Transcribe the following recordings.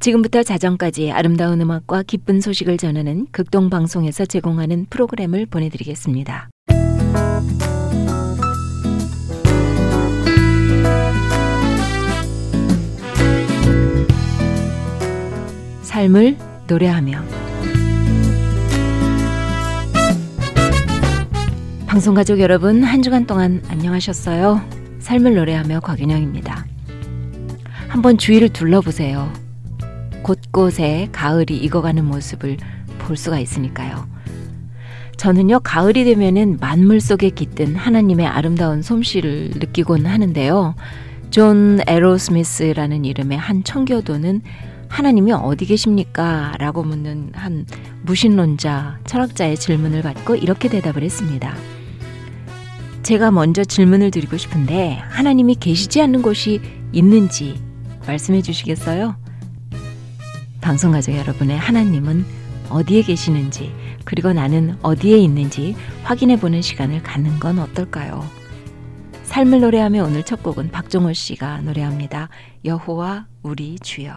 지금부터 자정까지 아름다운 음악과 기쁜 소식을 전하는 극동 방송에서 제공하는 프로그램을 보내드리겠습니다. 삶을 노래하며 방송 가족 여러분 한 주간 동안 안녕하셨어요? 삶을 노래하며 곽윤영입니다. 한번 주위를 둘러보세요. 곳곳에 가을이 익어가는 모습을 볼 수가 있으니까요. 저는요, 가을이 되면은 만물 속에 깃든 하나님의 아름다운 솜씨를 느끼곤 하는데요. 존 에로스미스라는 이름의 한 청교도는 하나님이 어디 계십니까? 라고 묻는 한 무신론자, 철학자의 질문을 받고 이렇게 대답을 했습니다. 제가 먼저 질문을 드리고 싶은데, 하나님이 계시지 않는 곳이 있는지 말씀해 주시겠어요? 방송 가족 여러분의 하나님은 어디에 계시는지 그리고 나는 어디에 있는지 확인해 보는 시간을 갖는 건 어떨까요? 삶을 노래하며 오늘 첫 곡은 박종호 씨가 노래합니다. 여호와 우리 주여.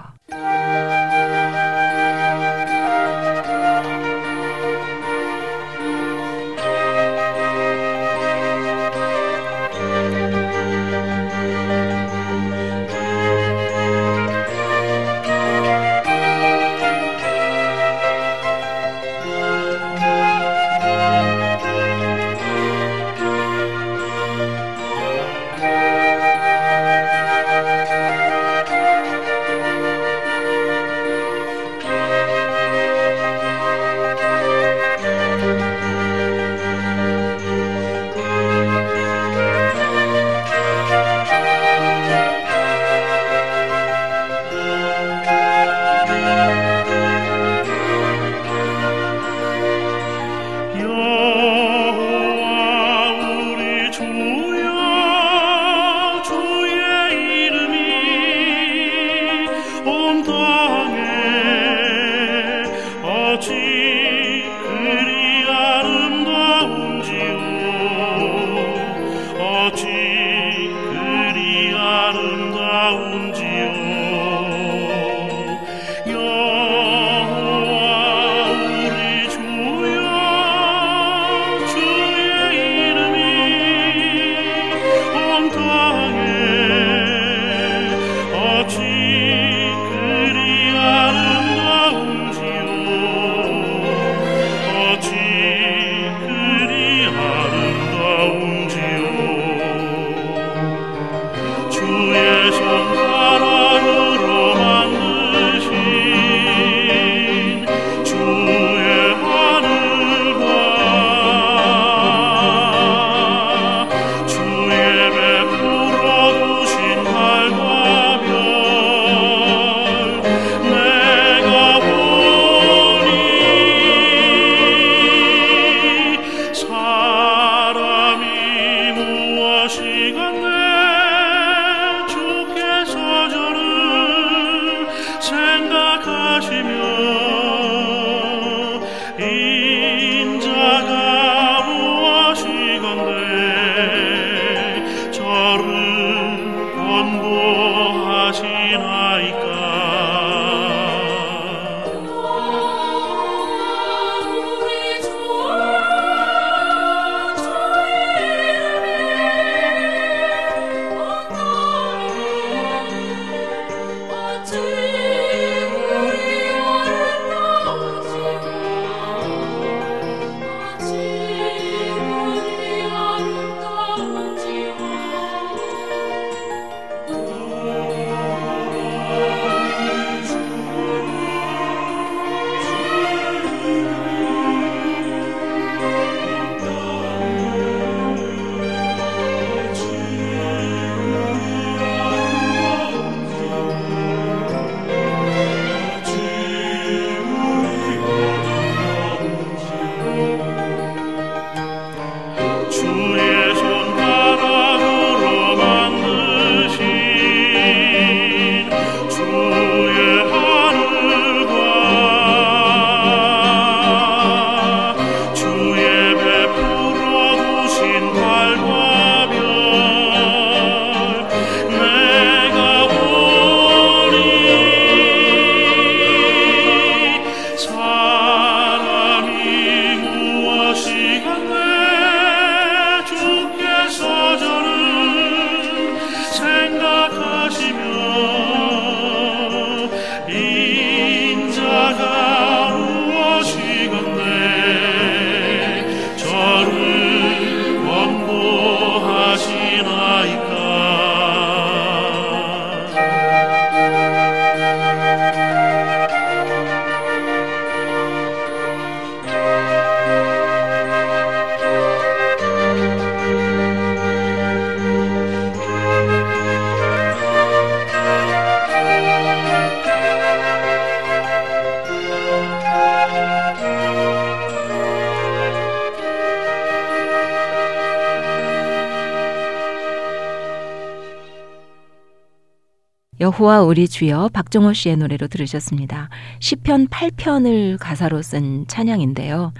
여호와 우리 주여 박정호 씨의 노래로 들으셨습니다. 시편 8편을 가사로 쓴 찬양인데요.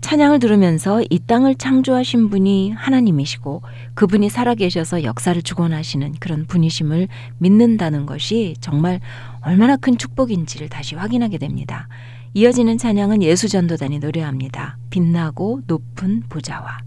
찬양을 들으면서 이 땅을 창조하신 분이 하나님이시고 그분이 살아계셔서 역사를 주권하시는 그런 분이심을 믿는다는 것이 정말 얼마나 큰 축복인지를 다시 확인하게 됩니다. 이어지는 찬양은 예수전도단이 노래합니다. 빛나고 높은 보좌와.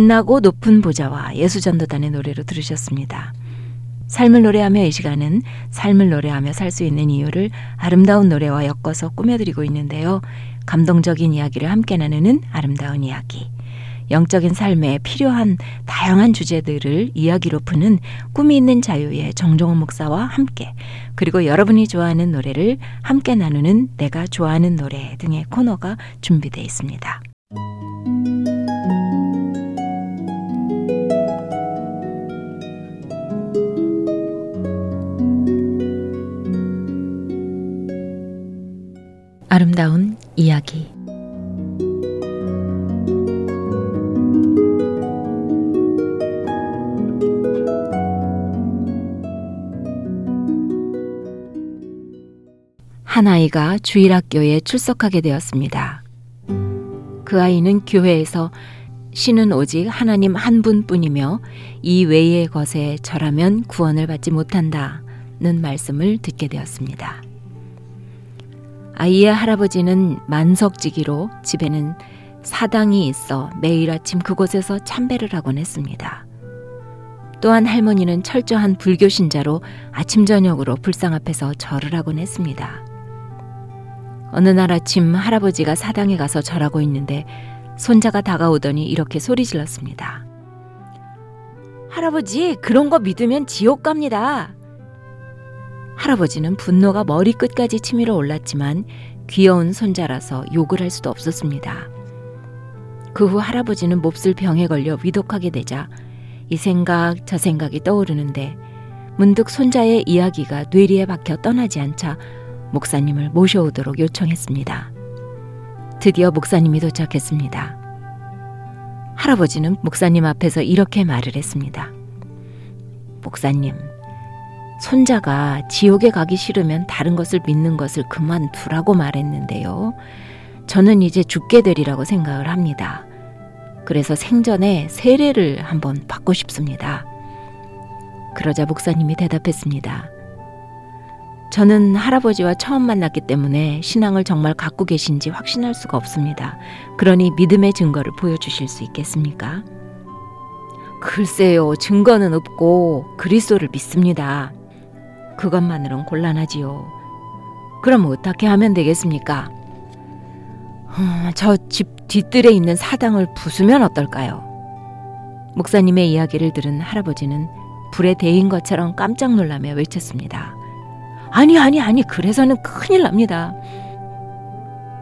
빛나고 높은 보좌와 예수전도단의 노래로 들으셨습니다. 삶을 노래하며 이 시간은 삶을 노래하며 살 수 있는 이유를 아름다운 노래와 엮어서 꾸며드리고 있는데요. 감동적인 이야기를 함께 나누는 아름다운 이야기. 영적인 삶에 필요한 다양한 주제들을 이야기로 푸는 꿈이 있는 자유의 정종원 목사와 함께 그리고 여러분이 좋아하는 노래를 함께 나누는 내가 좋아하는 노래 등의 코너가 준비되어 있습니다. 아름다운 이야기 한 아이가 주일학교에 출석하게 되었습니다. 그 아이는 교회에서 신은 오직 하나님 한 분뿐이며 이 외의 것에 절하면 구원을 받지 못한다는 말씀을 듣게 되었습니다. 아이의 할아버지는 만석지기로 집에는 사당이 있어 매일 아침 그곳에서 참배를 하곤 했습니다. 또한 할머니는 철저한 불교 신자로 아침 저녁으로 불상 앞에서 절을 하곤 했습니다. 어느 날 아침 할아버지가 사당에 가서 절하고 있는데 손자가 다가오더니 이렇게 소리 질렀습니다. 할아버지, 그런 거 믿으면 지옥 갑니다. 할아버지는 분노가 머리끝까지 치밀어 올랐지만 귀여운 손자라서 욕을 할 수도 없었습니다. 그 후 할아버지는 몹쓸 병에 걸려 위독하게 되자 이 생각 저 생각이 떠오르는데 문득 손자의 이야기가 뇌리에 박혀 떠나지 않자 목사님을 모셔오도록 요청했습니다. 드디어 목사님이 도착했습니다. 할아버지는 목사님 앞에서 이렇게 말을 했습니다. 목사님, 손자가 지옥에 가기 싫으면 다른 것을 믿는 것을 그만두라고 말했는데요. 저는 이제 죽게 되리라고 생각을 합니다. 그래서 생전에 세례를 한번 받고 싶습니다. 그러자 목사님이 대답했습니다. 저는 할아버지와 처음 만났기 때문에 신앙을 정말 갖고 계신지 확신할 수가 없습니다. 그러니 믿음의 증거를 보여주실 수 있겠습니까? 글쎄요, 증거는 없고 그리스도를 믿습니다. 그것만으론 곤란하지요. 그럼 어떻게 하면 되겠습니까? 음, 저집 뒤뜰에 있는 사당을 부수면 어떨까요? 목사님의 이야기를 들은 할아버지는 불에 데인 것처럼 깜짝 놀라며 외쳤습니다. 아니, 아니, 아니, 그래서는 큰일 납니다.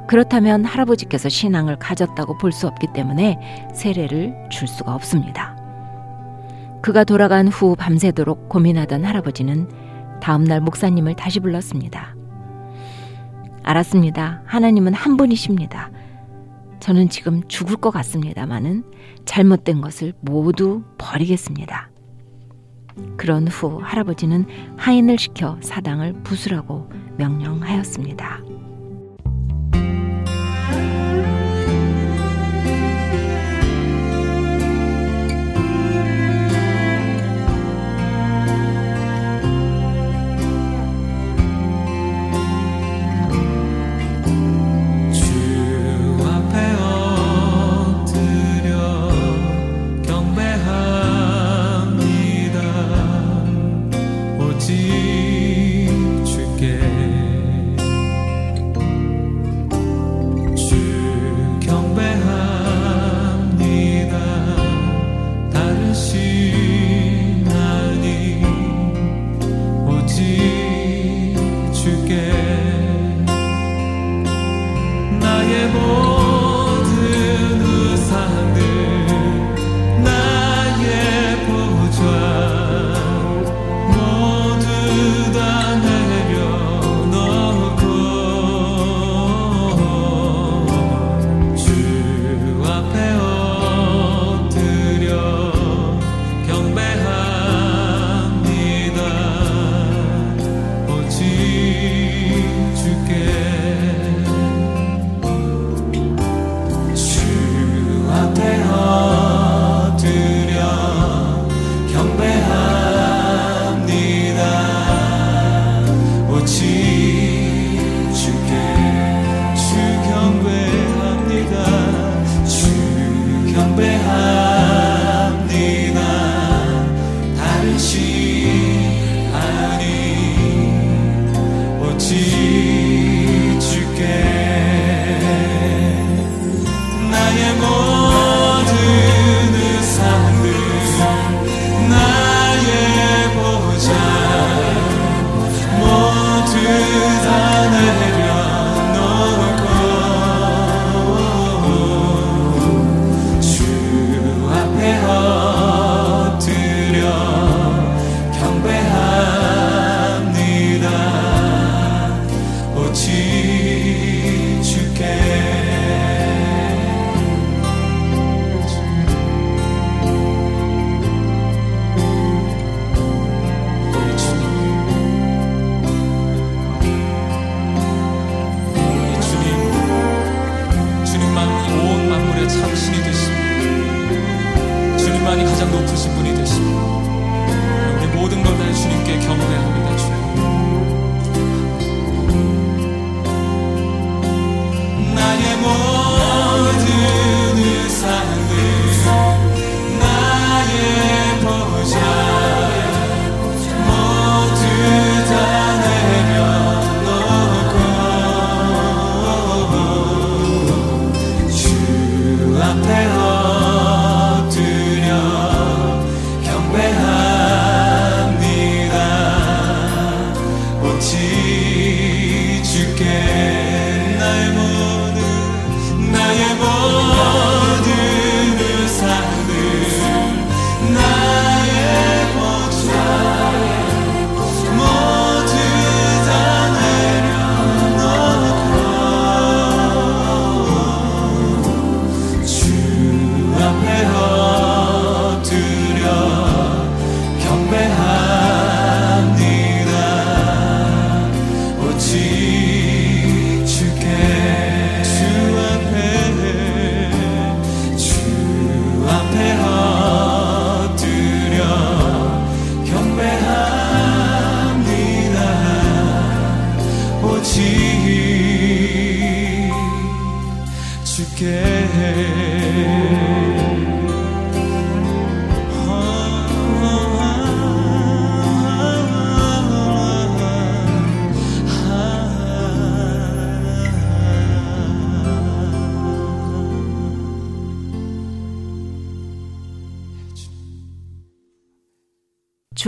그렇다면 할아버지께서 신앙을 가졌다고 볼 수 없기 때문에 세례를 줄 수가 없습니다. 그가 돌아간 후 밤새도록 고민하던 할아버지는 다음날 목사님을 다시 불렀습니다. 알았습니다. 하나님은 한 분이십니다. 저는 지금 죽을 것 같습니다마는 잘못된 것을 모두 버리겠습니다. 그런 후 할아버지는 하인을 시켜 사당을 부수라고 명령하였습니다.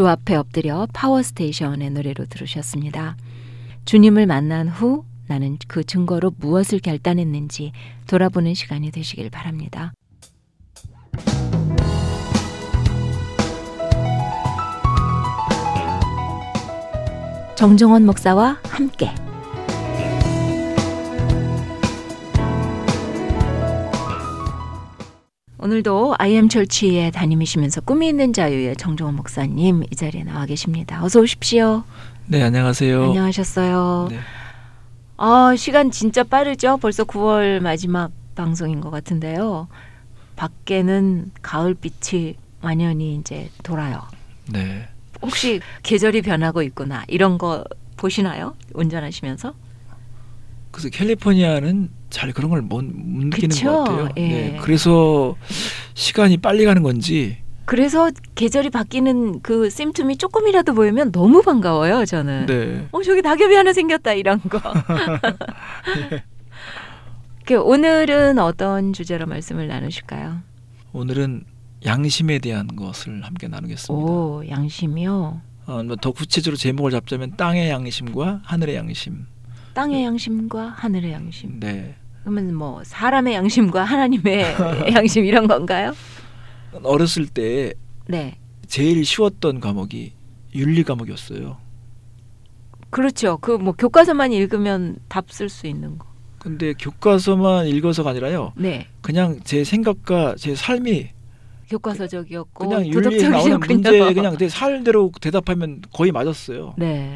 주 앞에 엎드려 파워스테이션의 노래로 들으셨습니다. 주님을 만난 후 나는 그 증거로 무엇을 결단했는지 돌아보는 시간이 되시길 바랍니다. 정정원 목사와 함께 오늘도 아이엠 철치에 다니시면서 꿈이 있는 자유의 정정원 목사님 이 자리에 나와 계십니다. 어서 오십시오. 네, 안녕하세요. 안녕하셨어요. 네. 아, 시간 진짜 빠르죠? 벌써 9월 마지막 방송인 것 같은데요. 밖에는 가을빛이 완연히 이제 돌아요. 네. 혹시 계절이 변하고 있구나 이런 거 보시나요? 운전하시면서? 그래서 캘리포니아는 잘 그런 걸 못 느끼는 그쵸? 것 같아요. 예. 네. 그래서 시간이 빨리 가는 건지 그래서 계절이 바뀌는 그 심틈이 조금이라도 보이면 너무 반가워요, 저는. 네. 어, 저기 낙엽이 하나 생겼다 이런 거. 그 오늘은 어떤 주제로 말씀을 나누실까요? 오늘은 양심에 대한 것을 함께 나누겠습니다. 오, 양심이요. 어, 뭐더 구체적으로 제목을 잡자면 땅의 양심과 하늘의 양심. 땅의 양심과 하늘의 양심. 네. 그러면 뭐 사람의 양심과 하나님의 양심 이런 건가요? 어렸을 때 네. 제일 쉬웠던 과목이 윤리 과목이었어요. 그렇죠. 그 뭐 교과서만 읽으면 답 쓸 수 있는 거. 근데 교과서만 읽어서가 아니라요. 네. 그냥 제 생각과 제 삶이 교과서적이었고 그냥 윤리에 나오는. 문제 그냥 내 살대로 대답하면 거의 맞았어요. 네.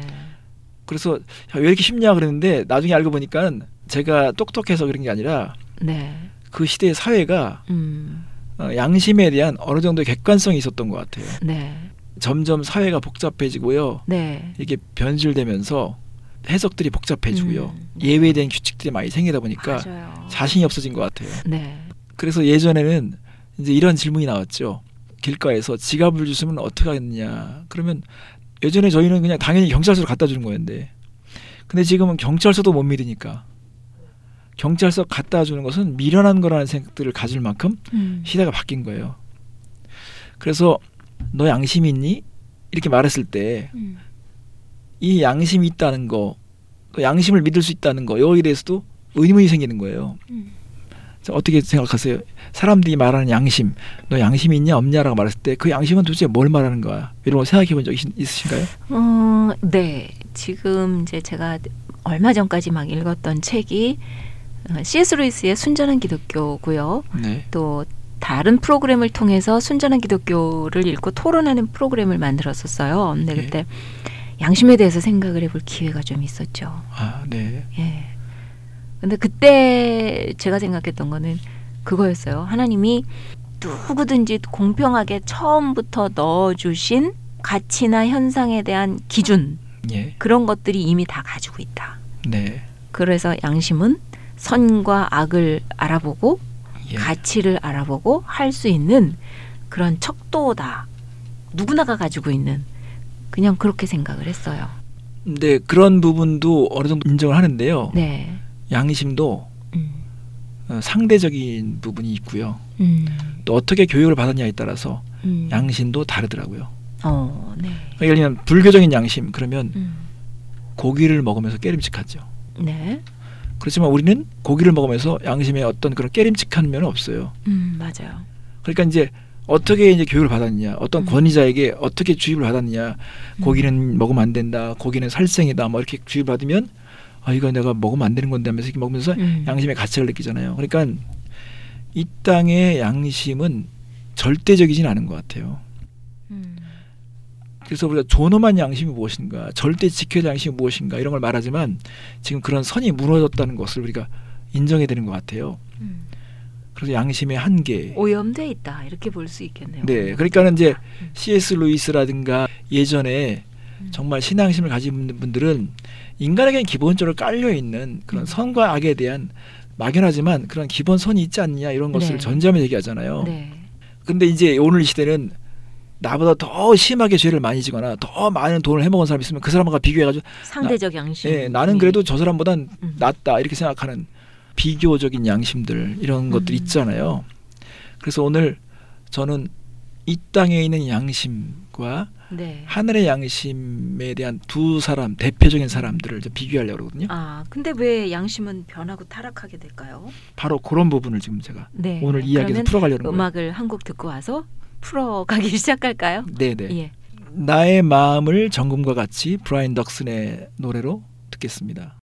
그래서 야, 왜 이렇게 쉽냐 그랬는데 나중에 알고 보니까 제가 똑똑해서 그런 게 아니라 네. 그 시대의 사회가 음. 어, 양심에 대한 어느 정도의 객관성이 있었던 것 같아요. 네. 점점 사회가 복잡해지고요. 네. 이게 변질되면서 해석들이 복잡해지고요. 음. 예외된 규칙들이 많이 생기다 보니까 맞아요. 자신이 없어진 것 같아요. 네. 그래서 예전에는 이제 이런 질문이 나왔죠. 길가에서 지갑을 주시면 어떻게 하겠느냐. 그러면 예전에 저희는 그냥 당연히 경찰서로 갖다 주는 거였는데 근데 지금은 경찰서도 못 믿으니까 경찰서 갖다 주는 것은 미련한 거라는 생각들을 가질 만큼 음. 시대가 바뀐 거예요. 그래서 너 양심 있니? 이렇게 말했을 때이 음. 양심이 있다는 거, 또 양심을 믿을 수 있다는 거 여기에 대해서도 의문이 생기는 거예요. 음. 자, 어떻게 생각하세요? 사람들이 말하는 양심, 너 양심이 있냐 없냐라고 말했을 때 그 양심은 도대체 뭘 말하는 거야? 이런 거 생각해 본 적 있으신가요? 어, 네. 지금 이제 제가 얼마 전까지 막 읽었던 책이 어, C.S. 루이스의 순전한 기독교고요. 네. 또 다른 프로그램을 통해서 순전한 기독교를 읽고 토론하는 프로그램을 만들었었어요. 근데 예. 그때 양심에 대해서 생각을 해볼 기회가 좀 있었죠. 아, 네. 예. 근데 그때 제가 생각했던 거는 그거였어요. 하나님이 누구든지 공평하게 처음부터 넣어주신 가치나 현상에 대한 기준 예. 그런 것들이 이미 다 가지고 있다. 네. 그래서 양심은 선과 악을 알아보고 예. 가치를 알아보고 할 수 있는 그런 척도다. 누구나가 가지고 있는 그냥 그렇게 생각을 했어요. 네, 그런 부분도 어느 정도 인정을 하는데요. 네. 양심도 음. 어, 상대적인 부분이 있고요. 음. 또 어떻게 교육을 받았냐에 따라서 음. 양심도 다르더라고요. 어, 네. 그러니까 예를 들면 불교적인 양심 그러면 음. 고기를 먹으면서 깨림칙하죠. 네. 그렇지만 우리는 고기를 먹으면서 양심에 어떤 그런 깨림칙한 면은 없어요. 음, 맞아요. 그러니까 이제 어떻게 이제 교육을 받았느냐, 어떤 음. 권위자에게 어떻게 주입을 받았느냐, 음. 고기는 먹으면 안 된다, 고기는 살생이다, 뭐 이렇게 주입 받으면 아 이거 내가 먹으면 안 되는 건데 하면서 이렇게 먹으면서 음. 양심의 가치를 느끼잖아요. 그러니까 이 땅의 양심은 절대적이진 않은 것 같아요. 음. 그래서 우리가 존엄한 양심이 무엇인가, 절대 지켜야 할 양심이 무엇인가 이런 걸 말하지만 지금 그런 선이 무너졌다는 것을 우리가 인정해야 되는 것 같아요. 음. 그래서 양심의 한계. 오염돼 있다 이렇게 볼 수 있겠네요. 네, 그러니까는 이제 음. C.S. 루이스라든가 예전에 음. 정말 신앙심을 가진 분들은 인간에게는 기본적으로 깔려 있는 그런 음. 선과 악에 대한 막연하지만 그런 기본 선이 있지 않냐 이런 것을 네. 전제하며 얘기하잖아요. 네. 근데 이제 오늘 이 시대는 나보다 더 심하게 죄를 많이 지거나 더 많은 돈을 해먹은 사람이 있으면 그 사람과 비교해가지고 상대적 양심. 예, 나는 그래도 저 사람보단 음. 낫다 이렇게 생각하는 비교적인 양심들 이런 음. 있잖아요. 그래서 오늘 저는 이 땅에 있는 양심과 네. 하늘의 양심에 대한 두 사람 대표적인 사람들을 좀 비교하려고 그러거든요. 아, 근데 왜 양심은 변하고 타락하게 될까요? 바로 그런 부분을 지금 제가 네. 오늘 이야기에서 풀어가려는 거예요. 음악을 한 곡 듣고 와서 풀어가기 시작할까요? 네 네. 예. 나의 마음을 정금과 같이 브라인 덕슨의 노래로 듣겠습니다.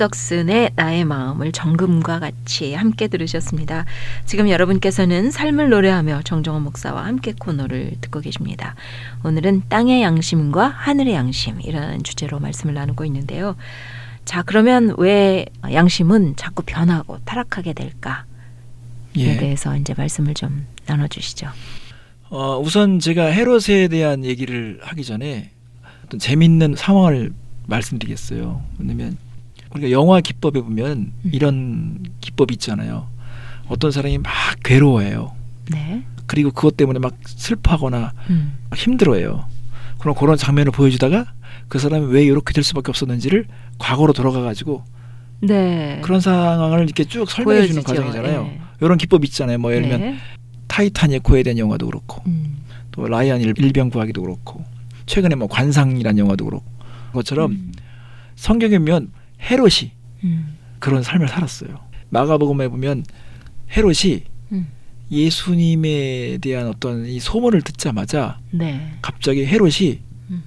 브라이언 덕슨의 나의 마음을 정금과 같이 함께 들으셨습니다. 지금 여러분께서는 삶을 노래하며 정정원 목사와 함께 코너를 듣고 계십니다. 오늘은 땅의 양심과 하늘의 양심 이라는 주제로 말씀을 나누고 있는데요. 자, 그러면 왜 양심은 자꾸 변하고 타락하게 될까에 예. 대해서 이제 말씀을 좀 나눠 주시죠. 어, 우선 제가 헤롯에 대한 얘기를 하기 전에 어떤 재밌는 상황을 말씀드리겠어요. 왜냐면 우리가 영화 기법에 보면 음. 이런 기법이 있잖아요. 어떤 사람이 막 괴로워해요. 네. 그리고 그것 때문에 막 슬퍼하거나 음. 힘들어해요. 그럼 그런 장면을 보여주다가 그 사람이 왜 이렇게 될 수밖에 없었는지를 과거로 돌아가 가지고 네. 그런 상황을 이렇게 쭉 설명해 주는. 과정이잖아요. 예. 이런 기법 있잖아요. 뭐 예를 들면 네. 타이타닉호에 대한 영화도 그렇고 음. 또 라이언 일- 일병 구하기도 그렇고 최근에 뭐 관상이라는 영화도 그렇고 것처럼 음. 성경에 보면 헤롯이 음. 그런 삶을 살았어요. 마가복음에 보면 헤롯이 음. 예수님에 대한 어떤 이 소문을 듣자마자 네. 갑자기 헤롯이 음.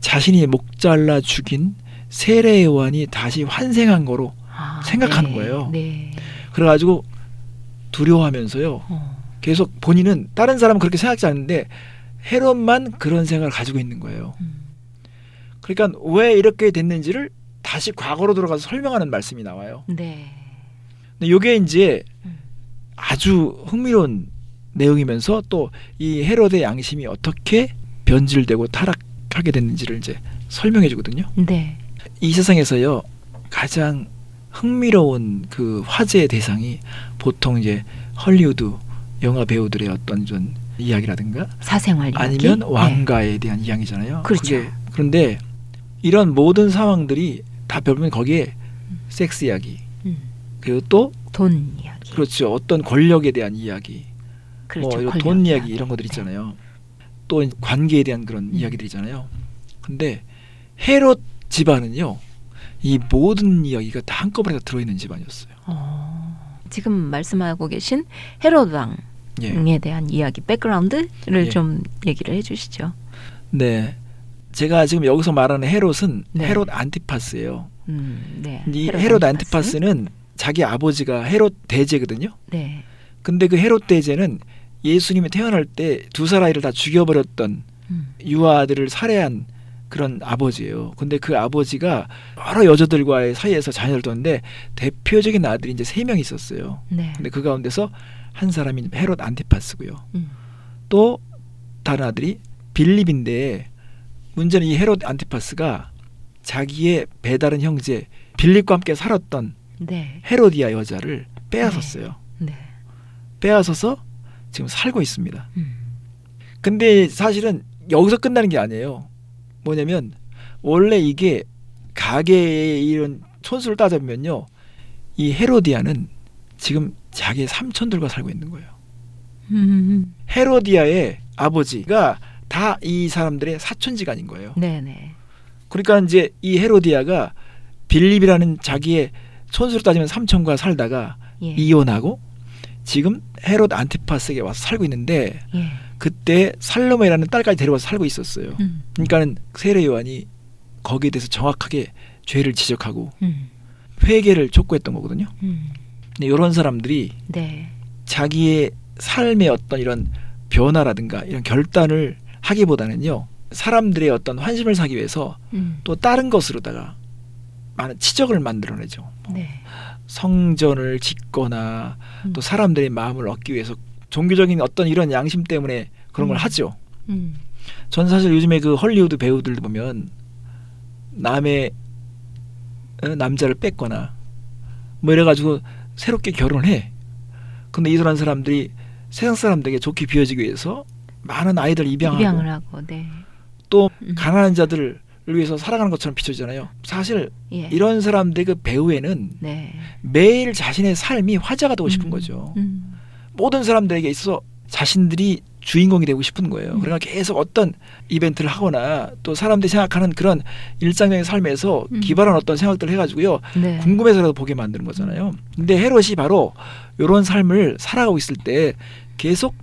자신이 목 잘라 죽인 세례 요한이 다시 환생한 거로 아, 생각하는 네. 거예요. 네. 그래가지고 두려워하면서요. 어. 계속 본인은 다른 사람은 그렇게 생각지 않는데 헤롯만 그런 생각을 가지고 있는 거예요. 음. 그러니까 왜 이렇게 됐는지를 다시 과거로 돌아가서 설명하는 말씀이 나와요. 네. 근데 이게 이제 음. 아주 흥미로운 내용이면서 또 이 헤롯의 양심이 어떻게 변질되고 타락하게 됐는지를 이제 설명해 주거든요. 네. 이 세상에서요 가장 흥미로운 그 화제의 대상이 보통 이제 헐리우드 영화 배우들의 어떤 좀 이야기라든가 사생활. 아니면 네. 왕가에 대한 이야기잖아요. 그렇죠. 그런데 이런 모든 상황들이 다 보면 거기에 섹스 이야기 음. 그리고 또 돈 이야기. 그렇죠 어떤 권력에 대한 이야기 그렇죠. 뭐 돈 이야기 이런 것들 있잖아요. 또 관계에 대한 그런 음. 이야기들이잖아요. 근데 헤롯 집안은요 이 모든 이야기가 다 한꺼번에 다 들어있는 집안이었어요. 어. 지금 말씀하고 계신 헤롯 왕에 예. 대한 이야기 백그라운드를 예. 좀 얘기를 해주시죠. 네. 제가 지금 여기서 말하는 헤롯은 네. 헤롯 안티파스예요. 음, 네. 이 헤롯 안티파스 는 자기 아버지가 헤롯 대제거든요. 네. 근데 그 헤롯 대제는 예수님이 태어날 때두살 아이를 다 죽여버렸던 음. 유아들을 살해한 그런 아버지예요. 근데 그 아버지가 여러 여자들과의 사이에서 자녀를 뒀는데 대표적인 아들이 이제 세 명 있었어요. 네. 근데 그 가운데서 한 사람이 헤롯 안티파스고요. 음. 또 다른 아들이 빌립인데 문제는 이 헤롯 안티파스가 자기의 배다른 형제 빌립과 함께 살았던 네. 헤로디아 여자를 빼앗았어요. 네. 빼앗아서 지금 살고 있습니다. 음. 근데 사실은 여기서 끝나는 게 아니에요. 뭐냐면 원래 이게 가계의 이런 촌수를 따져보면요. 이 헤로디아는 지금 자기의 삼촌들과 살고 있는 거예요. 음. 헤로디아의 아버지가 다 이 사람들의 사촌지간인 거예요. 네, 네. 그러니까 이제 이 헤로디아가 빌립이라는 자기의 촌수로 따지면 삼촌과 살다가 예. 이혼하고 지금 헤롯 안티파스에게 와서 살고 있는데 예. 그때 살로메라는 딸까지 데려와서 살고 있었어요. 음. 그러니까는 세례 요한이 거기에 대해서 정확하게 죄를 지적하고 음. 회개를 촉구했던 거거든요. 음. 근데 이런 사람들이 네. 자기의 삶의 어떤 이런 변화라든가 이런 결단을 하기보다는요 사람들의 어떤 환심을 사기 위해서 음. 또 다른 것으로다가 많은 치적을 만들어내죠. 뭐 네. 성전을 짓거나 음. 또 사람들의 마음을 얻기 위해서 종교적인 어떤 이런 양심 때문에 그런 걸 음. 하죠. 음. 전 사실 요즘에 그 헐리우드 배우들 보면 남의 어, 남자를 뺏거나 뭐 이래가지고 새롭게 결혼을 해. 근데 이런 사람들이 세상 사람들에게 좋게 비워지기 위해서 많은 아이들 입양하고 입양을 하고 네. 또 음. 가난한 자들을 위해서 살아가는 것처럼 비춰지잖아요. 사실 예. 이런 사람들의 그 배우에는 네. 매일 자신의 삶이 화제가 되고 싶은 음. 거죠. 음. 모든 사람들에게 있어서 자신들이 주인공이 되고 싶은 거예요. 음. 그러니까 계속 어떤 이벤트를 하거나 또 사람들이 생각하는 그런 일상적인 삶에서 음. 기발한 어떤 생각들을 해가지고요 네. 궁금해서라도 보게 만드는 거잖아요. 근데 헤롯이 바로 이런 삶을 살아가고 있을 때 계속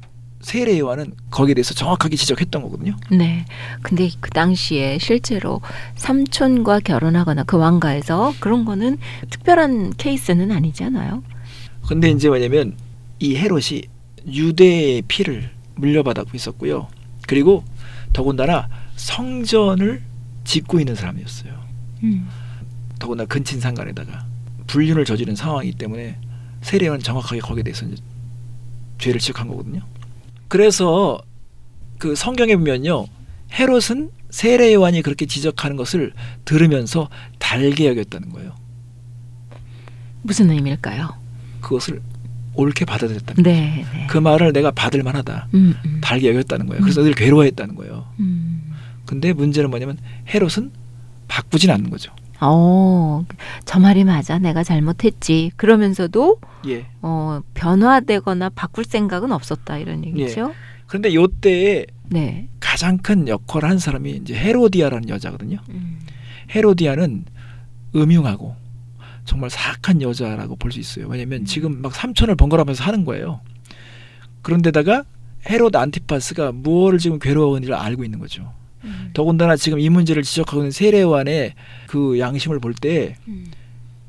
세례 요한은 거기에 대해서 정확하게 지적했던 거거든요. 네. 근데 그 당시에 실제로 삼촌과 결혼하거나 그 왕가에서 그런 거는 특별한 케이스는 아니잖아요. 근데 이제 뭐냐면 이 헤롯이 유대의 피를 물려받았고 있었고요. 그리고 더군다나 성전을 짓고 있는 사람이었어요. 음. 더구나 근친 상간에다가 불륜을 저지른 상황이기 때문에 세례는 정확하게 거기에 대해서 죄를 지적한 거거든요. 그래서 그 성경에 보면요, 헤롯은 세례 요한이 그렇게 지적하는 것을 들으면서 달게 여겼다는 거예요. 무슨 의미일까요? 그것을 옳게 받아들였다는 거예요. 네. 네. 그 말을 내가 받을 만하다. 음, 음. 달게 여겼다는 거예요. 그래서 늘 괴로워했다는 거예요. 음. 근데 문제는 뭐냐면 헤롯은 바꾸진 않는 거죠. 어, 저 말이 맞아. 내가 잘못했지. 그러면서도 예. 어, 변화되거나 바꿀 생각은 없었다 이런 얘기죠. 그런데 요때에 네. 가장 큰 역할을 한 사람이 이제 헤로디아라는 여자거든요. 음. 헤로디아는 음흉하고 정말 사악한 여자라고 볼 수 있어요. 왜냐면 음. 지금 막 삼촌을 번갈아가면서 하는 거예요. 그런데다가 헤롯 안티파스가 무엇을 지금 괴로워하는지를 알고 있는 거죠. 음. 더군다나 지금 이 문제를 지적하고 있는 세례 요한의 그 양심을 볼때 음.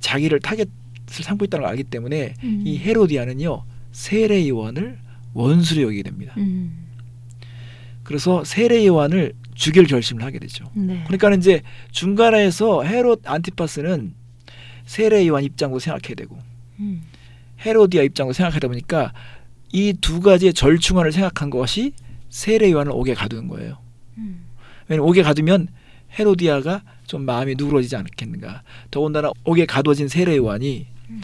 자기를 타겟을 삼고 있다는 걸 알기 때문에 음. 이 헤로디아는요 세례 요한을 원수로 여기게 됩니다. 음. 그래서 세례 요한을 죽일 결심을 하게 되죠. 네. 그러니까 이제 중간에서 헤롯 안티파스는 세례 요한 입장으로 생각해야 되고 음. 헤로디아 입장으로 생각하다 보니까 이 두 가지의 절충안을 생각한 것이 세례 요한을 옥에 가두는 거예요. 음. 왜냐면 옥에 가두면 헤로디아가 좀 마음이 누그러지지 않겠는가. 더군다나 옥에 가둬진 세례 요한이 음.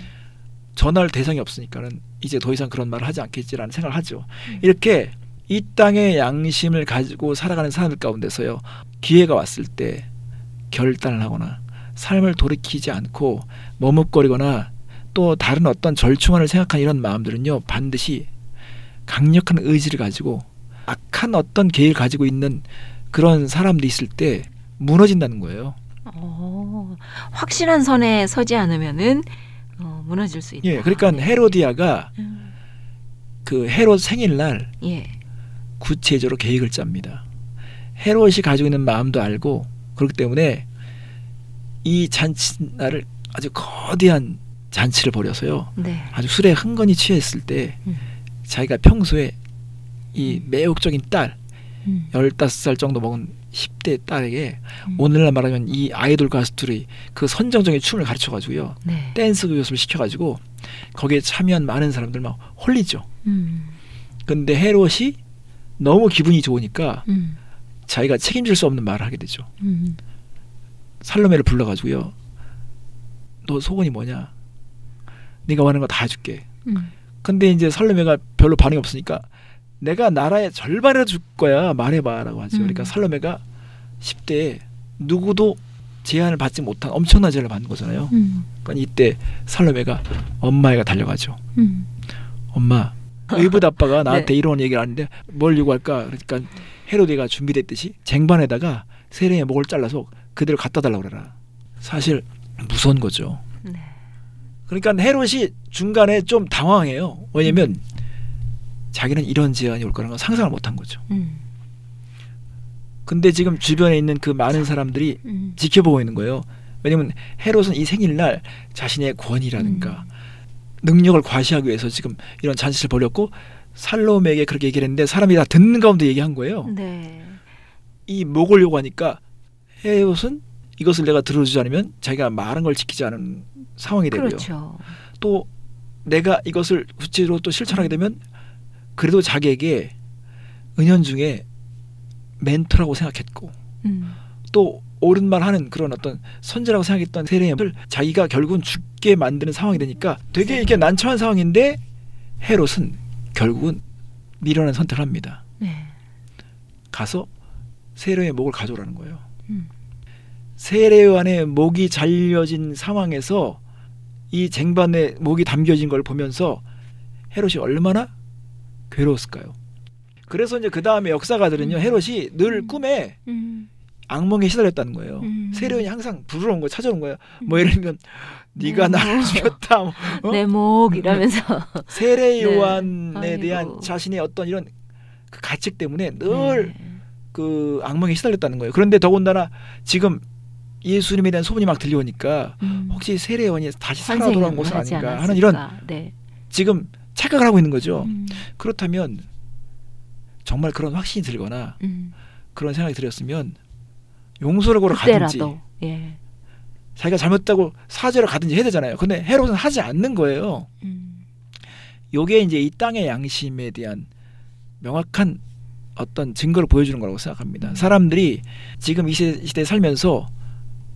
전할 대상이 없으니까는 이제 더 이상 그런 말을 하지 않겠지라는 생각을 하죠. 음. 이렇게 이 땅의 양심을 가지고 살아가는 사람들 가운데서요 기회가 왔을 때 결단을 하거나 삶을 돌이키지 않고 머뭇거리거나 또 다른 어떤 절충안을 생각하는 이런 마음들은요 반드시 강력한 의지를 가지고 악한 어떤 계획을 가지고 있는 그런 사람들이 있을 때 무너진다는 거예요. 어, 확실한 선에 서지 않으면은 어, 무너질 수 있다. 예, 그러니까 네. 헤로디아가 음. 그 헤롯 생일날 예. 구체적으로 계획을 짭니다. 헤롯이 가지고 있는 마음도 알고 그렇기 때문에 이 잔치날을 아주 거대한 잔치를 벌여서요. 네. 아주 술에 흥건히 취했을 때 음. 자기가 평소에 이 매혹적인 딸 음. 15살 정도 먹은 10대 딸에게 음. 오늘날 말하면 이 아이돌 가수들이 그 선정적인 춤을 가르쳐 가지고요. 네. 댄스 교습을 시켜 가지고 거기에 참여한 많은 사람들 막 홀리죠. 음. 근데 헤롯이 너무 기분이 좋으니까 음. 자기가 책임질 수 없는 말을 하게 되죠. 음. 살로메를 불러가지고요. 너 소원이 뭐냐? 네가 원하는 거 다 해줄게. 음. 근데 이제 살로메가 별로 반응이 없으니까 내가 나라의 절반이라도 줄 거야 말해봐라고 하죠. 음. 그러니까 살로메가 10대에 누구도 제한을 받지 못한 엄청난 제한을 받는 거잖아요. 음. 그러니까 이때 살로메가 엄마애가 달려가죠. 음. 엄마 의붓 아빠가 나한테 네. 이런 얘기를 하는데 뭘 요구할까? 그러니까 헤로데가 준비됐듯이 쟁반에다가 세례의 목을 잘라서 그대로 갖다 달라고 그래라. 사실 무서운 거죠. 네. 그러니까 헤롯이 중간에 좀 당황해요. 왜냐면 자기는 이런 제안이 올 거라는 건 상상을 못 한 거죠. 음. 근데 지금 주변에 있는 그 많은 사람들이 음. 지켜보고 있는 거예요. 왜냐면 헤롯은 이 생일날 자신의 권위라든가 음. 능력을 과시하기 위해서 지금 이런 잔치를 벌였고 살로메에게 그렇게 얘기를 했는데 사람이 다 듣는 가운데 얘기한 거예요. 네. 이 목을 요구하니까 헤롯은 이것을 내가 들어주지 않으면 자기가 말한 걸 지키지 않은 상황이 되고요. 그렇죠. 또 내가 이것을 구체적으로 또 실천하게 되면 그래도 자기에게 은연중에 멘토라고 생각했고 음. 또 옳은 말 하는 그런 어떤 선제라고 생각했던 세례를 자기가 결국은 죽게 만드는 상황이 되니까 되게 이게 난처한 상황인데 헤롯은 결국은 미련한 선택을 합니다. 네. 가서 세례의 목을 가져오라는 거예요. 음. 세례요한의 목이 잘려진 상황에서 이 쟁반에 목이 담겨진 걸 보면서 헤롯이 얼마나 괴로웠을까요? 그래서 이제 그 다음에 역사가들은요 음. 헤롯이 늘 음. 꿈에 음. 악몽에 시달렸다는 거예요. 음. 세례요한이 항상 부르러 온 거 찾아온 거야. 뭐 예를 들면 네가 음. 나를 죽였다. 뭐, 어? 내목 이러면서 세례 요한에 네. 대한. 자신의 어떤 이런 그 가책 때문에 늘 네. 그 악몽에 시달렸다는 거예요. 그런데 더군다나 지금 예수님에 대한 소문이 막 들려오니까 음. 혹시 세례 요한이 다시 살아 돌아온 것은 아닌가 하는 이런? 네. 지금 착각을 하고 있는 거죠. 음. 그렇다면 정말 그런 확신이 들거나 음. 그런 생각이 들었으면 용서를 걸어 가든지 예. 자기가 잘못했다고 사죄를 가든지 해야 되잖아요. 근데 헤롯은 하지 않는 거예요. 음. 요게 이제 이 땅의 양심에 대한 명확한 어떤 증거를 보여주는 거라고 생각합니다. 음. 사람들이 지금 이 시대, 시대에 살면서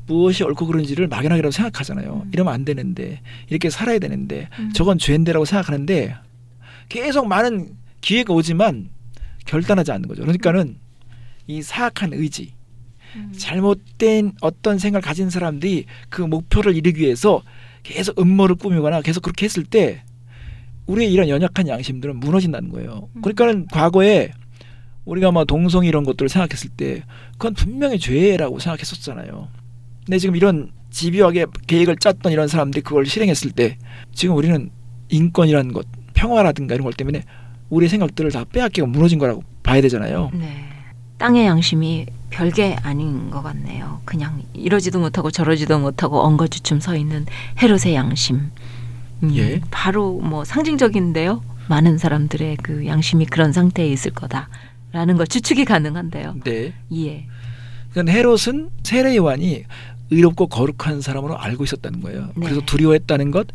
무엇이 옳고 그른지를 막연하게라도 생각하잖아요. 음. 이러면 안 되는데 이렇게 살아야 되는데 음. 저건 죄인데라고 생각하는데 계속 많은 기회가 오지만 결단하지 않는 거죠. 그러니까는 이 사악한 의지, 음. 잘못된 어떤 생각을 가진 사람들이 그 목표를 이루기 위해서 계속 음모를 꾸미거나 계속 그렇게 했을 때 우리의 이런 연약한 양심들은 무너진다는 거예요. 음. 그러니까는 과거에 우리가 뭐 동성 이런 것들을 생각했을 때 그건 분명히 죄라고 생각했었잖아요. 근데 지금 이런 집요하게 계획을 짰던 이런 사람들이 그걸 실행했을 때 지금 우리는 인권이라는 것, 평화라든가 이런 것 때문에 우리의 생각들을 다 빼앗기고 무너진 거라고 봐야 되잖아요. 네. 땅의 양심이 별게 아닌 것 같네요. 그냥 이러지도 못하고 저러지도 못하고 엉거주춤 서 있는 헤롯의 양심. 음, 예. 바로 뭐 상징적인데요. 많은 사람들의 그 양심이 그런 상태에 있을 거다라는 거 추측이 가능한데요. 네. 예. 그러니까 헤롯은 세례 요한이 의롭고 거룩한 사람으로 알고 있었다는 거예요. 네. 그래서 두려워했다는 것,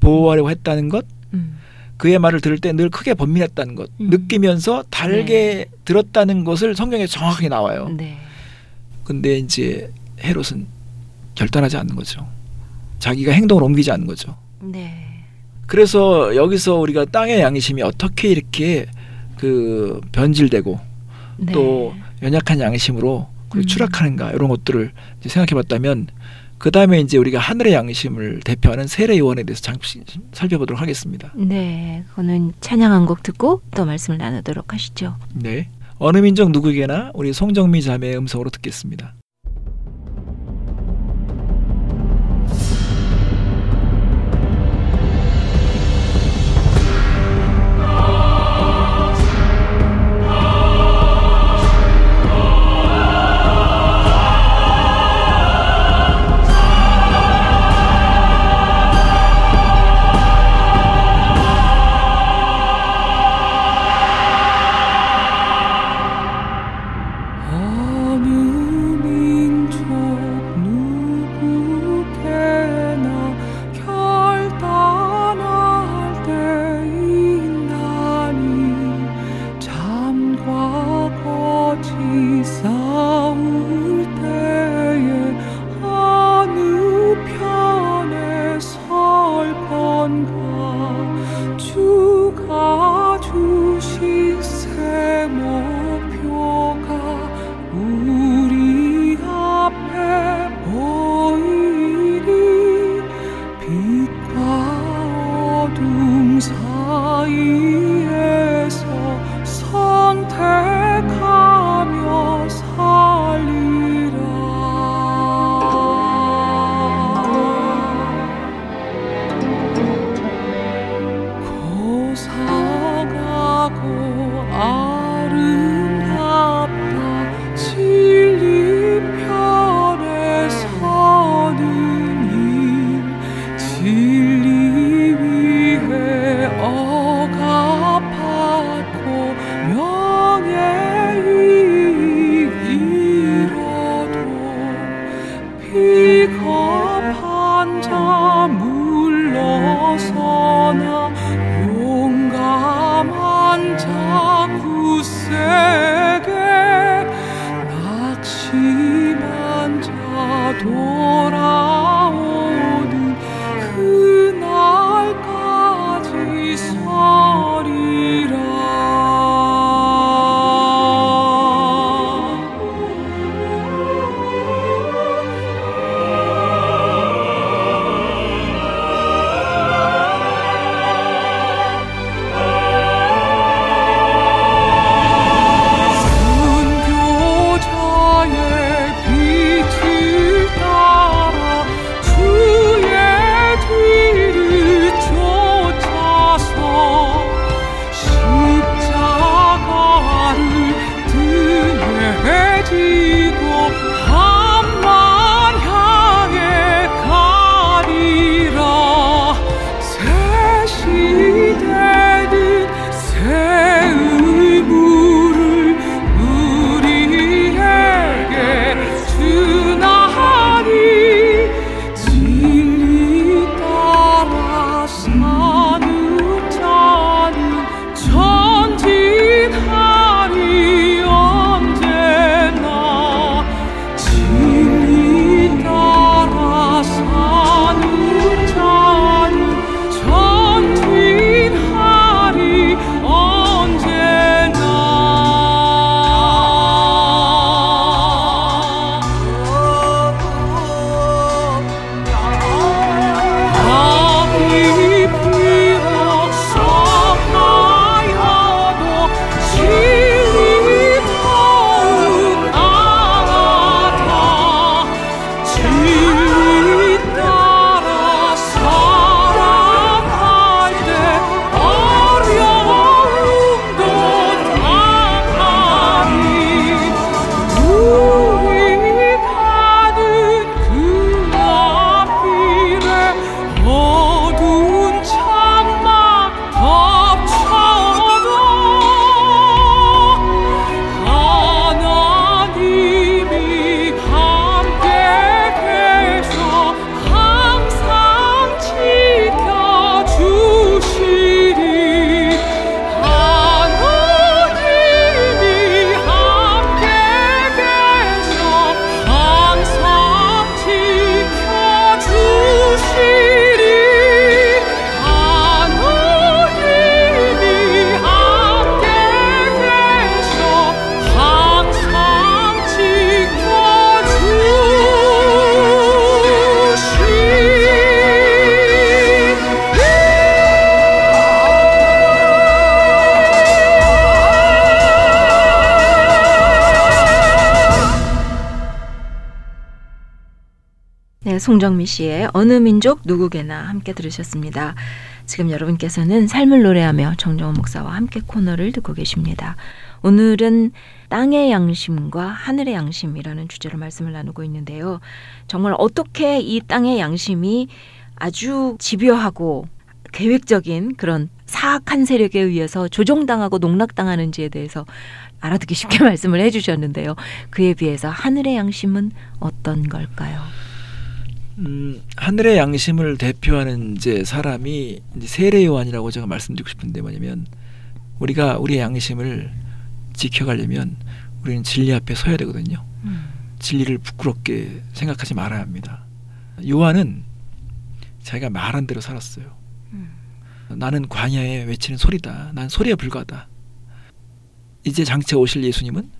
보호하려고 했다는 것, 음. 그의 말을 들을 때 늘 크게 번민했다는 것, 음. 느끼면서 달게 들었다는 것을 성경에 정확하게 나와요. 네. 근데 이제 헤롯은 결단하지 않는 거죠. 자기가 행동을 옮기지 않는 거죠. 네. 그래서 여기서 우리가 땅의 양심이 어떻게 이렇게 그 변질되고 네. 또 연약한 양심으로 그 음. 추락하는가 이런 것들을 생각해봤다면 그 다음에 이제 우리가 하늘의 양심을 대표하는 세례 요한에 대해서 잠시 살펴보도록 하겠습니다. 네. 그거는 찬양 한 곡 듣고 또 말씀을 나누도록 하시죠. 네, 어느 민족 누구에게나 우리 송정미 자매의 음성으로 듣겠습니다. 송정미 씨의 어느 민족 누구게나 함께 들으셨습니다. 지금 여러분께서는 삶을 노래하며 정정원 목사와 함께 코너를 듣고 계십니다. 오늘은 땅의 양심과 하늘의 양심이라는 주제로 말씀을 나누고 있는데요. 정말 어떻게 이 땅의 양심이 아주 집요하고 계획적인 그런 사악한 세력에 의해서 조종당하고 농락당하는지에 대해서 알아듣기 쉽게 말씀을 해주셨는데요. 그에 비해서 하늘의 양심은 어떤 걸까요? 음, 하늘의 양심을 대표하는 이제 사람이 이제 세례 요한이라고 제가 말씀드리고 싶은데 뭐냐면 우리가 우리의 양심을 지켜가려면 우리는 진리 앞에 서야 되거든요. 음. 진리를 부끄럽게 생각하지 말아야 합니다. 요한은 자기가 말한 대로 살았어요. 음. 나는 광야에 외치는 소리다. 난 소리에 불과하다. 이제 장차 오실 예수님은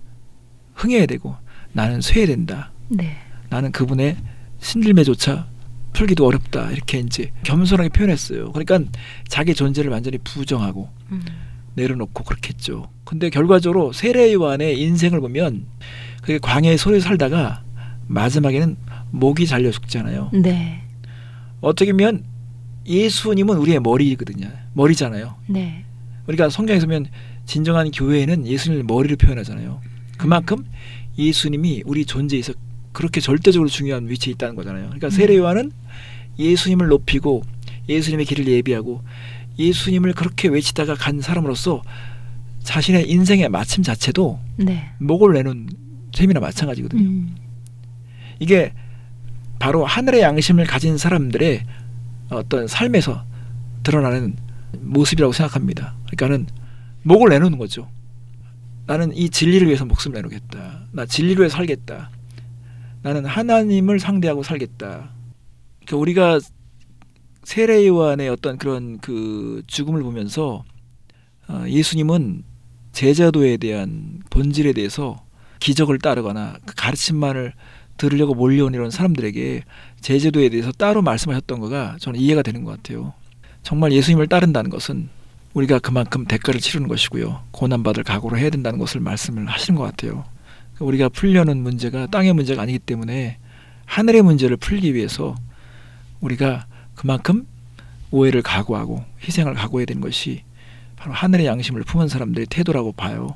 흥해야 되고 나는 쇠야 된다. 네. 나는 그분의 신들매조차 풀기도 어렵다. 이렇게 이제 겸손하게 표현했어요. 그러니까 자기 존재를 완전히 부정하고 음. 내려놓고 그렇게 했죠. 근데 결과적으로 세례 요한의 인생을 보면 그게 광야에 소리 살다가 마지막에는 목이 잘려 죽잖아요. 네. 어떻게 보면 예수님은 우리의 머리거든요. 머리잖아요. 네. 우리가 성경에서 보면 진정한 교회에는 예수님을 머리를 표현하잖아요. 그만큼 예수님이 우리 존재에서 그렇게 절대적으로 중요한 위치에 있다는 거잖아요. 그러니까 세례 요한은 예수님을 높이고 예수님의 길을 예비하고 예수님을 그렇게 외치다가 간 사람으로서 자신의 인생의 마침 자체도 네. 목을 내놓은 셈이나 마찬가지거든요. 음. 이게 바로 하늘의 양심을 가진 사람들의 어떤 삶에서 드러나는 모습이라고 생각합니다. 그러니까는 목을 내놓는 거죠. 나는 이 진리를 위해서 목숨을 내놓겠다. 나 진리를 위해 서 살겠다. 나는 하나님을 상대하고 살겠다. 그러니까 우리가 세례 요한의 어떤 그런 그 죽음을 보면서 어, 예수님은 제자도에 대한 본질에 대해서 기적을 따르거나 그 가르침만을 들으려고 몰려온 이런 사람들에게 제자도에 대해서 따로 말씀하셨던 거가 저는 이해가 되는 것 같아요. 정말 예수님을 따른다는 것은 우리가 그만큼 대가를 치르는 것이고요. 고난받을 각오를 해야 된다는 것을 말씀을 하시는 것 같아요. 우리가 풀려는 문제가 땅의 문제가 아니기 때문에 하늘의 문제를 풀기 위해서 우리가 그만큼 오해를 각오하고 희생을 각오해야 되는 것이 바로 하늘의 양심을 품은 사람들의 태도라고 봐요.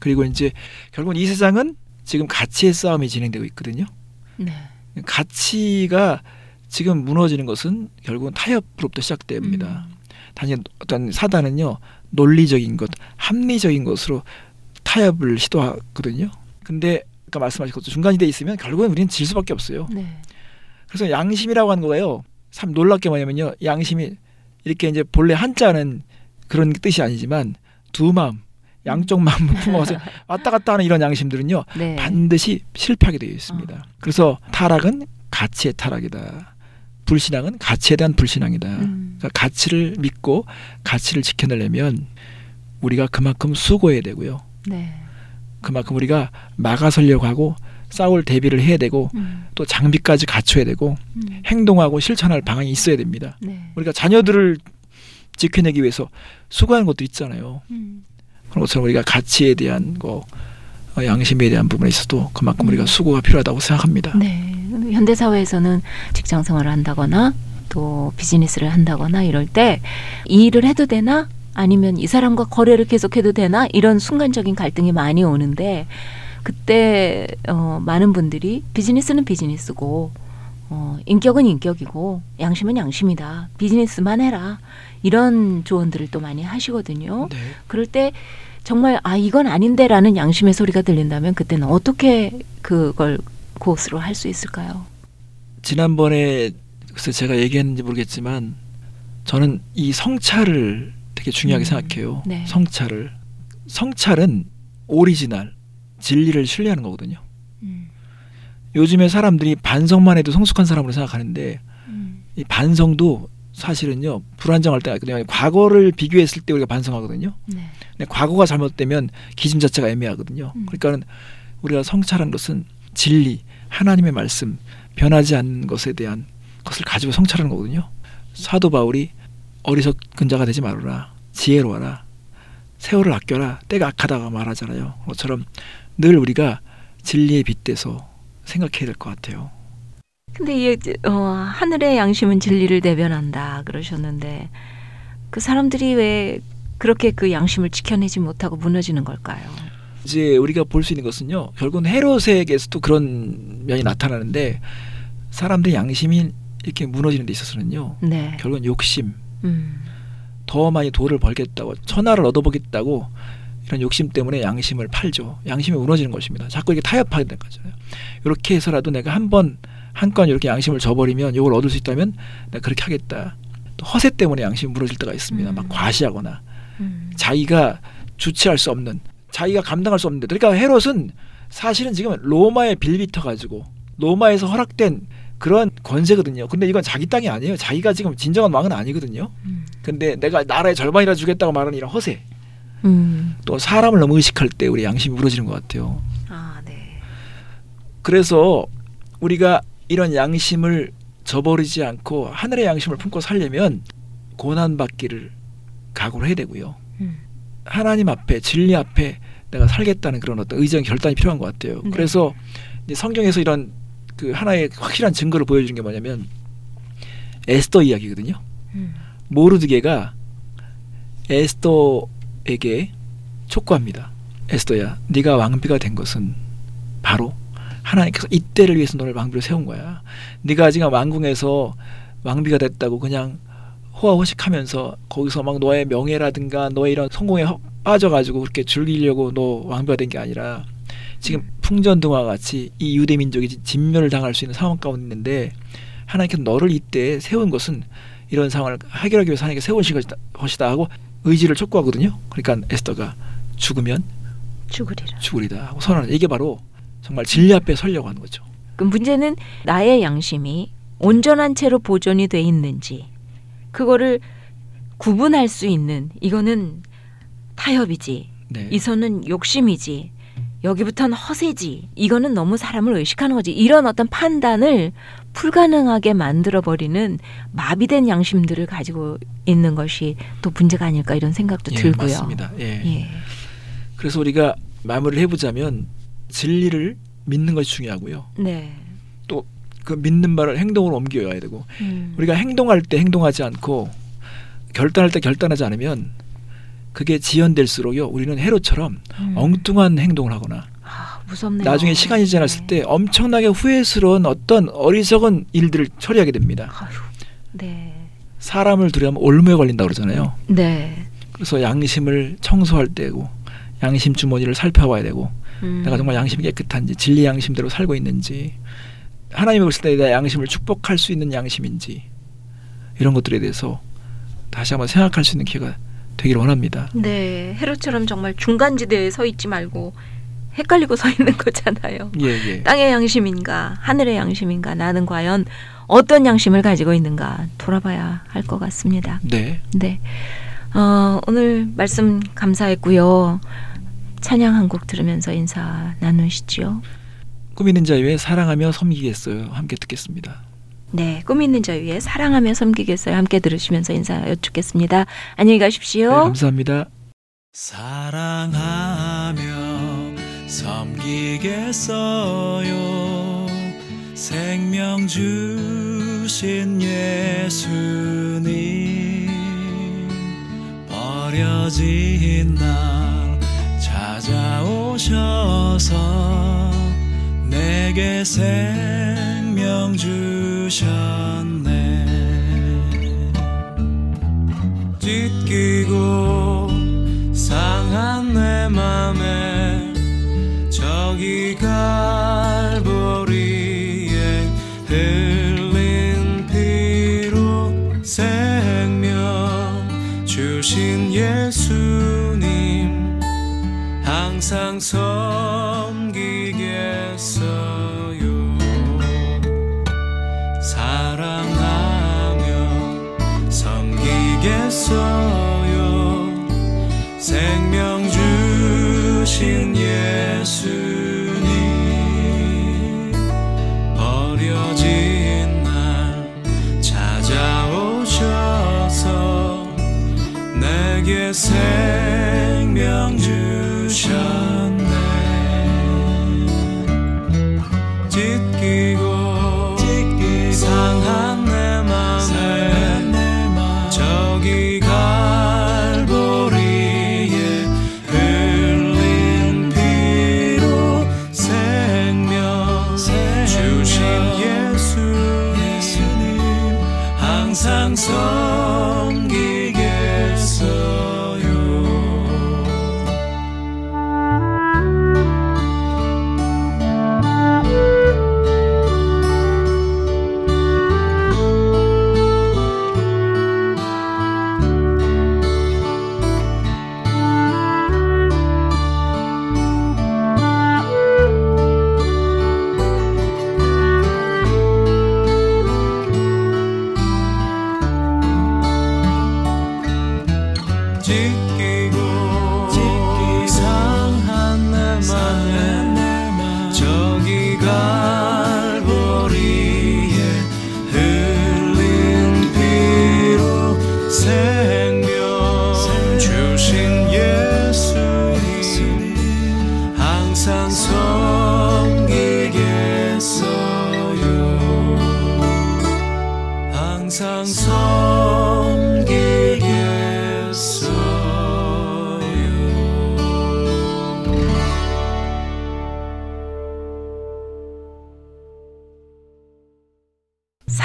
그리고 이제 결국은 이 세상은 지금 가치의 싸움이 진행되고 있거든요. 네. 가치가 지금 무너지는 것은 결국은 타협으로부터 시작됩니다. 음. 단지 어떤 사단은요 논리적인 것, 합리적인 것으로 타협을 시도하거든요. 근데 아까 말씀하신 것도 중간지대에 있으면 결국은 우리는 질 수밖에 없어요. 네. 그래서 양심이라고 하는 거예요. 참 놀랍게 뭐냐면요. 양심이 이렇게 이제 본래 한자는 그런 뜻이 아니지만 두 마음, 양쪽 마음을 품어서 왔다 갔다 하는 이런 양심들은요. 네. 반드시 실패하게 되어 있습니다. 그래서 타락은 가치의 타락이다. 불신앙은 가치에 대한 불신앙이다. 음. 그러니까 가치를 믿고 가치를 지켜내려면 우리가 그만큼 수고해야 되고요. 네. 그만큼 우리가 막아서려고 하고 싸울 대비를 해야 되고 음. 또 장비까지 갖춰야 되고 음. 행동하고 실천할 방안이 있어야 됩니다. 네. 우리가 자녀들을 지켜내기 위해서 수고하는 것도 있잖아요. 음. 그런 것처럼 우리가 가치에 대한 거 어, 양심에 대한 부분에 있어도 그만큼 음. 우리가 수고가 필요하다고 생각합니다. 네. 현대 사회에서는 직장 생활을 한다거나 또 비즈니스를 한다거나 이럴 때 이 일을 해도 되나 아니면 이 사람과 거래를 계속해도 되나 이런 순간적인 갈등이 많이 오는데 그때 어, 많은 분들이 비즈니스는 비즈니스고 어, 인격은 인격이고 양심은 양심이다 비즈니스만 해라 이런 조언들을 또 많이 하시거든요. 네. 그럴 때 정말 아 이건 아닌데라는 양심의 소리가 들린다면 그때는 어떻게 그걸 고수를 할 수 있을까요? 지난번에 글쎄 제가 얘기했는지 모르겠지만 저는 이 성찰을 되게 중요하게 음, 생각해요. 네. 성찰을 성찰은 오리지널 진리를 신뢰하는 거거든요. 음, 요즘에 사람들이 반성만 해도 성숙한 사람으로 생각하는데 음, 이 반성도 사실은요 불안정할 때가 있거든요. 과거를 비교했을 때 우리가 반성하거든요. 네. 근데 과거가 잘못되면 기준 자체가 애매하거든요. 음. 그러니까는 우리가 성찰한 것은 진리, 하나님의 말씀, 변하지 않는 것에 대한 것을 가지고 성찰하는 거거든요. 사도 바울이 어리석은 자가 되지 말아라, 지혜로워라, 세월을 아껴라, 때가 악하다가 말하잖아요. 그것처럼 늘 우리가 진리에 빗대서 생각해야 될 것 같아요. 근데 이 어, 하늘의 양심은 진리를 대변한다 그러셨는데 그 사람들이 왜 그렇게 그 양심을 지켜내지 못하고 무너지는 걸까요? 이제 우리가 볼 수 있는 것은요. 결국은 헤롯에게서도 그런 면이 나타나는데 사람들의 양심이 이렇게 무너지는 데 있어서는요. 네. 결국은 욕심, 음. 더 많이 돈을 벌겠다고 천하를 얻어보겠다고 이런 욕심 때문에 양심을 팔죠. 양심이 무너지는 것입니다. 자꾸 이렇게 타협하게 된 거잖아요. 이렇게 해서라도 내가 한 번 한 건 이렇게 양심을 저버리면 이걸 얻을 수 있다면 내가 그렇게 하겠다. 또 허세 때문에 양심이 무너질 때가 있습니다. 음. 막 과시하거나 음. 자기가 주체할 수 없는 자기가 감당할 수 없는데 그러니까 헤롯은 사실은 지금 로마에 빌비터 가지고 로마에서 허락된 그런 권세거든요. 근데 이건 자기 땅이 아니에요. 자기가 지금 진정한 왕은 아니거든요. 음. 근데 내가 나라의 절반이라 주겠다고 말하는 이런 허세 음. 또 사람을 너무 의식할 때 우리 양심이 무너지는 것 같아요. 아, 네. 그래서 우리가 이런 양심을 저버리지 않고 하늘의 양심을 품고 살려면 고난 받기를 각오를 해야 되고요. 음. 하나님 앞에 진리 앞에 내가 살겠다는 그런 어떤 의정 결단이 필요한 것 같아요. 네. 그래서 이제 성경에서 이런 그 하나의 확실한 증거를 보여주는 게 뭐냐면 에스더 이야기거든요. 음. 모르드게가 에스더에게 촉구합니다. 에스더야, 네가 왕비가 된 것은 바로 하나님께서 이때를 위해서 너를 왕비로 세운 거야. 네가 지금 왕궁에서 왕비가 됐다고 그냥 호화호식하면서 거기서 막 너의 명예라든가 너의 이런 성공에 허- 빠져가지고 그렇게 즐기려고 너 왕비가 된 게 아니라 지금 풍전등화 같이 이 유대 민족이 지- 진멸을 당할 수 있는 상황 가운데 있는데 하나님께서 너를 이때 세운 것은 이런 상황을 해결하기 위해서 하나님께 세우신 것이다, 하고 의지를 촉구하거든요. 그러니까 에스더가 죽으면 죽으리라. 죽으리다 하고 선언을 이게 바로 정말 진리 앞에 서려고 하는 거죠. 그 문제는 나의 양심이 온전한 채로 보존이 돼 있는지 그거를 구분할 수 있는 이거는 타협이지 네. 이 선은 욕심이지 여기부터는 허세지 이거는 너무 사람을 의식하는 거지 이런 어떤 판단을 불가능하게 만들어 버리는 마비된 양심들을 가지고 있는 것이 또 문제가 아닐까 이런 생각도 예, 들고요. 맞습니다. 예. 예. 그래서 우리가 마무리를 해보자면 진리를 믿는 것이 중요하고요. 네. 그 믿는 바를 행동으로 옮겨야 되고 음. 우리가 행동할 때 행동하지 않고 결단할 때 결단하지 않으면 그게 지연될수록요 우리는 헤롯처럼 음. 엉뚱한 행동을 하거나 아, 무섭네요. 나중에 시간이 지났을 네. 때 엄청나게 후회스러운 어떤 어리석은 일들을 처리하게 됩니다. 아휴. 네. 사람을 두려면 올무에 걸린다 그러잖아요. 네. 그래서 양심을 청소할 때고 양심 주머니를 살펴봐야 되고 음. 내가 정말 양심이 깨끗한지 진리 양심대로 살고 있는지 하나님이 보실 때 내 양심을 축복할 수 있는 양심인지 이런 것들에 대해서 다시 한번 생각할 수 있는 기회가 되기를 원합니다. 네, 헤롯처럼 정말 중간지대에 서 있지 말고 헷갈리고 서 있는 거잖아요. 예, 예. 땅의 양심인가 하늘의 양심인가 나는 과연 어떤 양심을 가지고 있는가 돌아봐야 할 것 같습니다. 네. 네, 어, 오늘 말씀 감사했고요. 찬양 한 곡 들으면서 인사 나누시지요. 꿈 있는 자 위에 사랑하며 섬기겠어요. 함께 듣겠습니다. 네, 꿈 있는 자 위에 사랑하며 섬기겠어요. 함께 들으시면서 인사 여쭙겠습니다. 안녕히 네, 가십시오. 감사합니다. 사랑하며 섬기겠어요 생명 주신 예수님 버려진 날 찾아오셔서 내게 생명 주 셨네. 찢기고 상한 내 맘에 저기 갈보리에 흘린 피로 생명 주신 예수님 항상 섬 섬기겠어요. 생명 주신 예수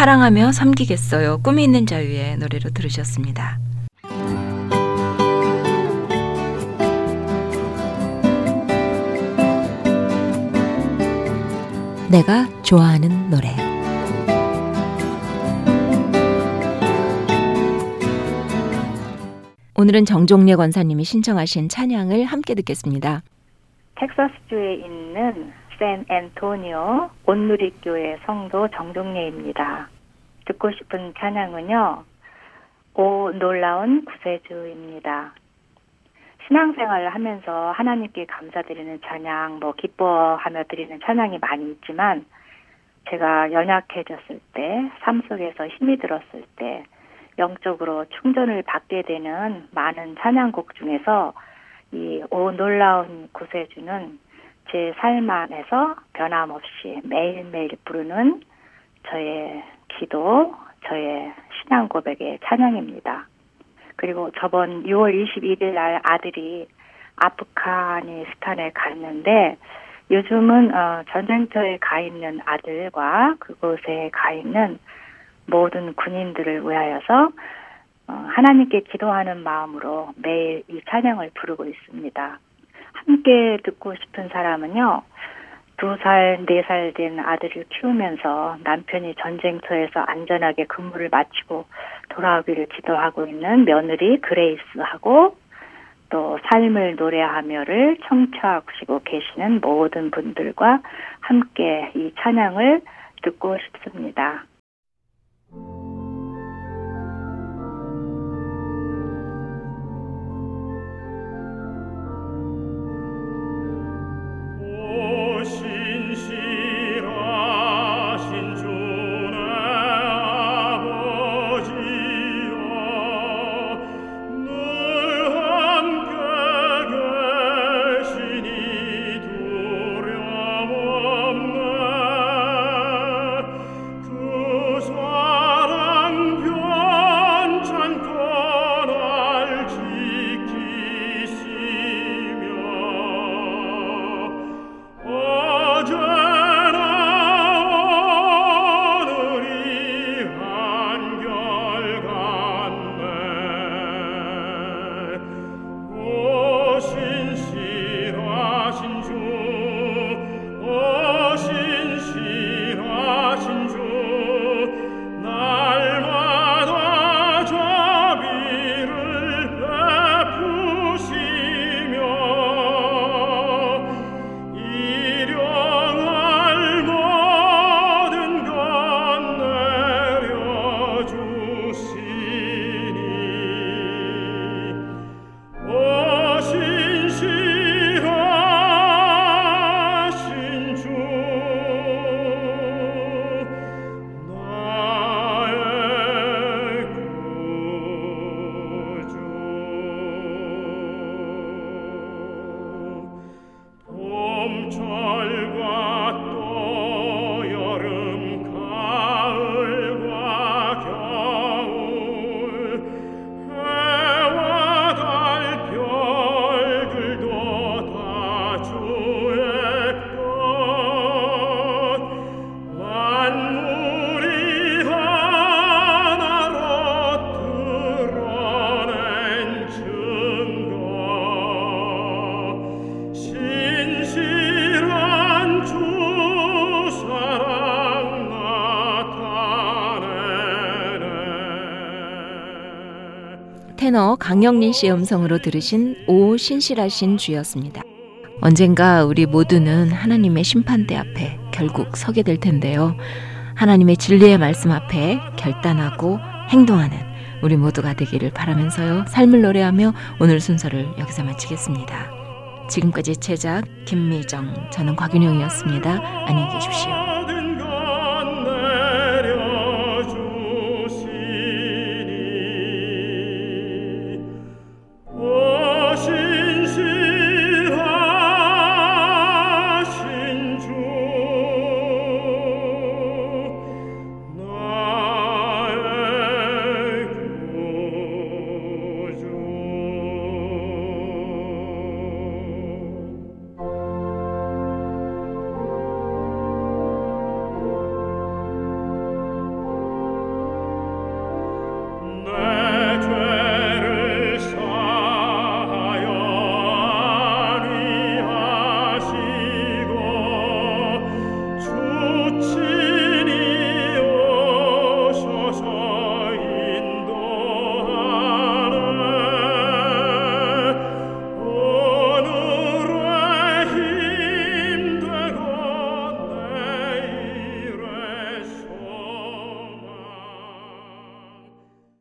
사랑하며 섬기겠어요. 꿈이 있는 자유의 노래로 들으셨습니다. 내가 좋아하는 노래. 오늘은 정종래 권사님이 신청하신 찬양을 함께 듣겠습니다. 텍사스주에 있는 샌 앤토니오 온누리교회 성도 정종례입니다. 듣고 싶은 찬양은요. 오 놀라운 구세주입니다. 신앙생활을 하면서 하나님께 감사드리는 찬양, 뭐 기뻐하며 드리는 찬양이 많이 있지만 제가 연약해졌을 때, 삶 속에서 힘이 들었을 때 영적으로 충전을 받게 되는 많은 찬양곡 중에서 이 오 놀라운 구세주는 제 삶 안에서 변함없이 매일매일 부르는 저의 기도, 저의 신앙 고백의 찬양입니다. 그리고 저번 6월 21일 날 아들이 아프가니스탄에 갔는데 요즘은 어, 전쟁터에 가 있는 아들과 그곳에 가 있는 모든 군인들을 위하여서 어, 하나님께 기도하는 마음으로 매일 이 찬양을 부르고 있습니다. 함께 듣고 싶은 사람은요. 두 살, 네 살 된 아들을 키우면서 남편이 전쟁터에서 안전하게 근무를 마치고 돌아오기를 기도하고 있는 며느리 그레이스하고 또 삶을 노래하며를 청취하시고 계시는 모든 분들과 함께 이 찬양을 듣고 싶습니다. 테너 강영린 씨의 음성으로 들으신 오 신실하신 주였습니다. 언젠가 우리 모두는 하나님의 심판대 앞에 결국 서게 될 텐데요. 하나님의 진리의 말씀 앞에 결단하고 행동하는 우리 모두가 되기를 바라면서요. 삶을 노래하며 오늘 순서를 여기서 마치겠습니다. 지금까지 제작 김미정, 저는 곽윤영이었습니다. 안녕히 계십시오.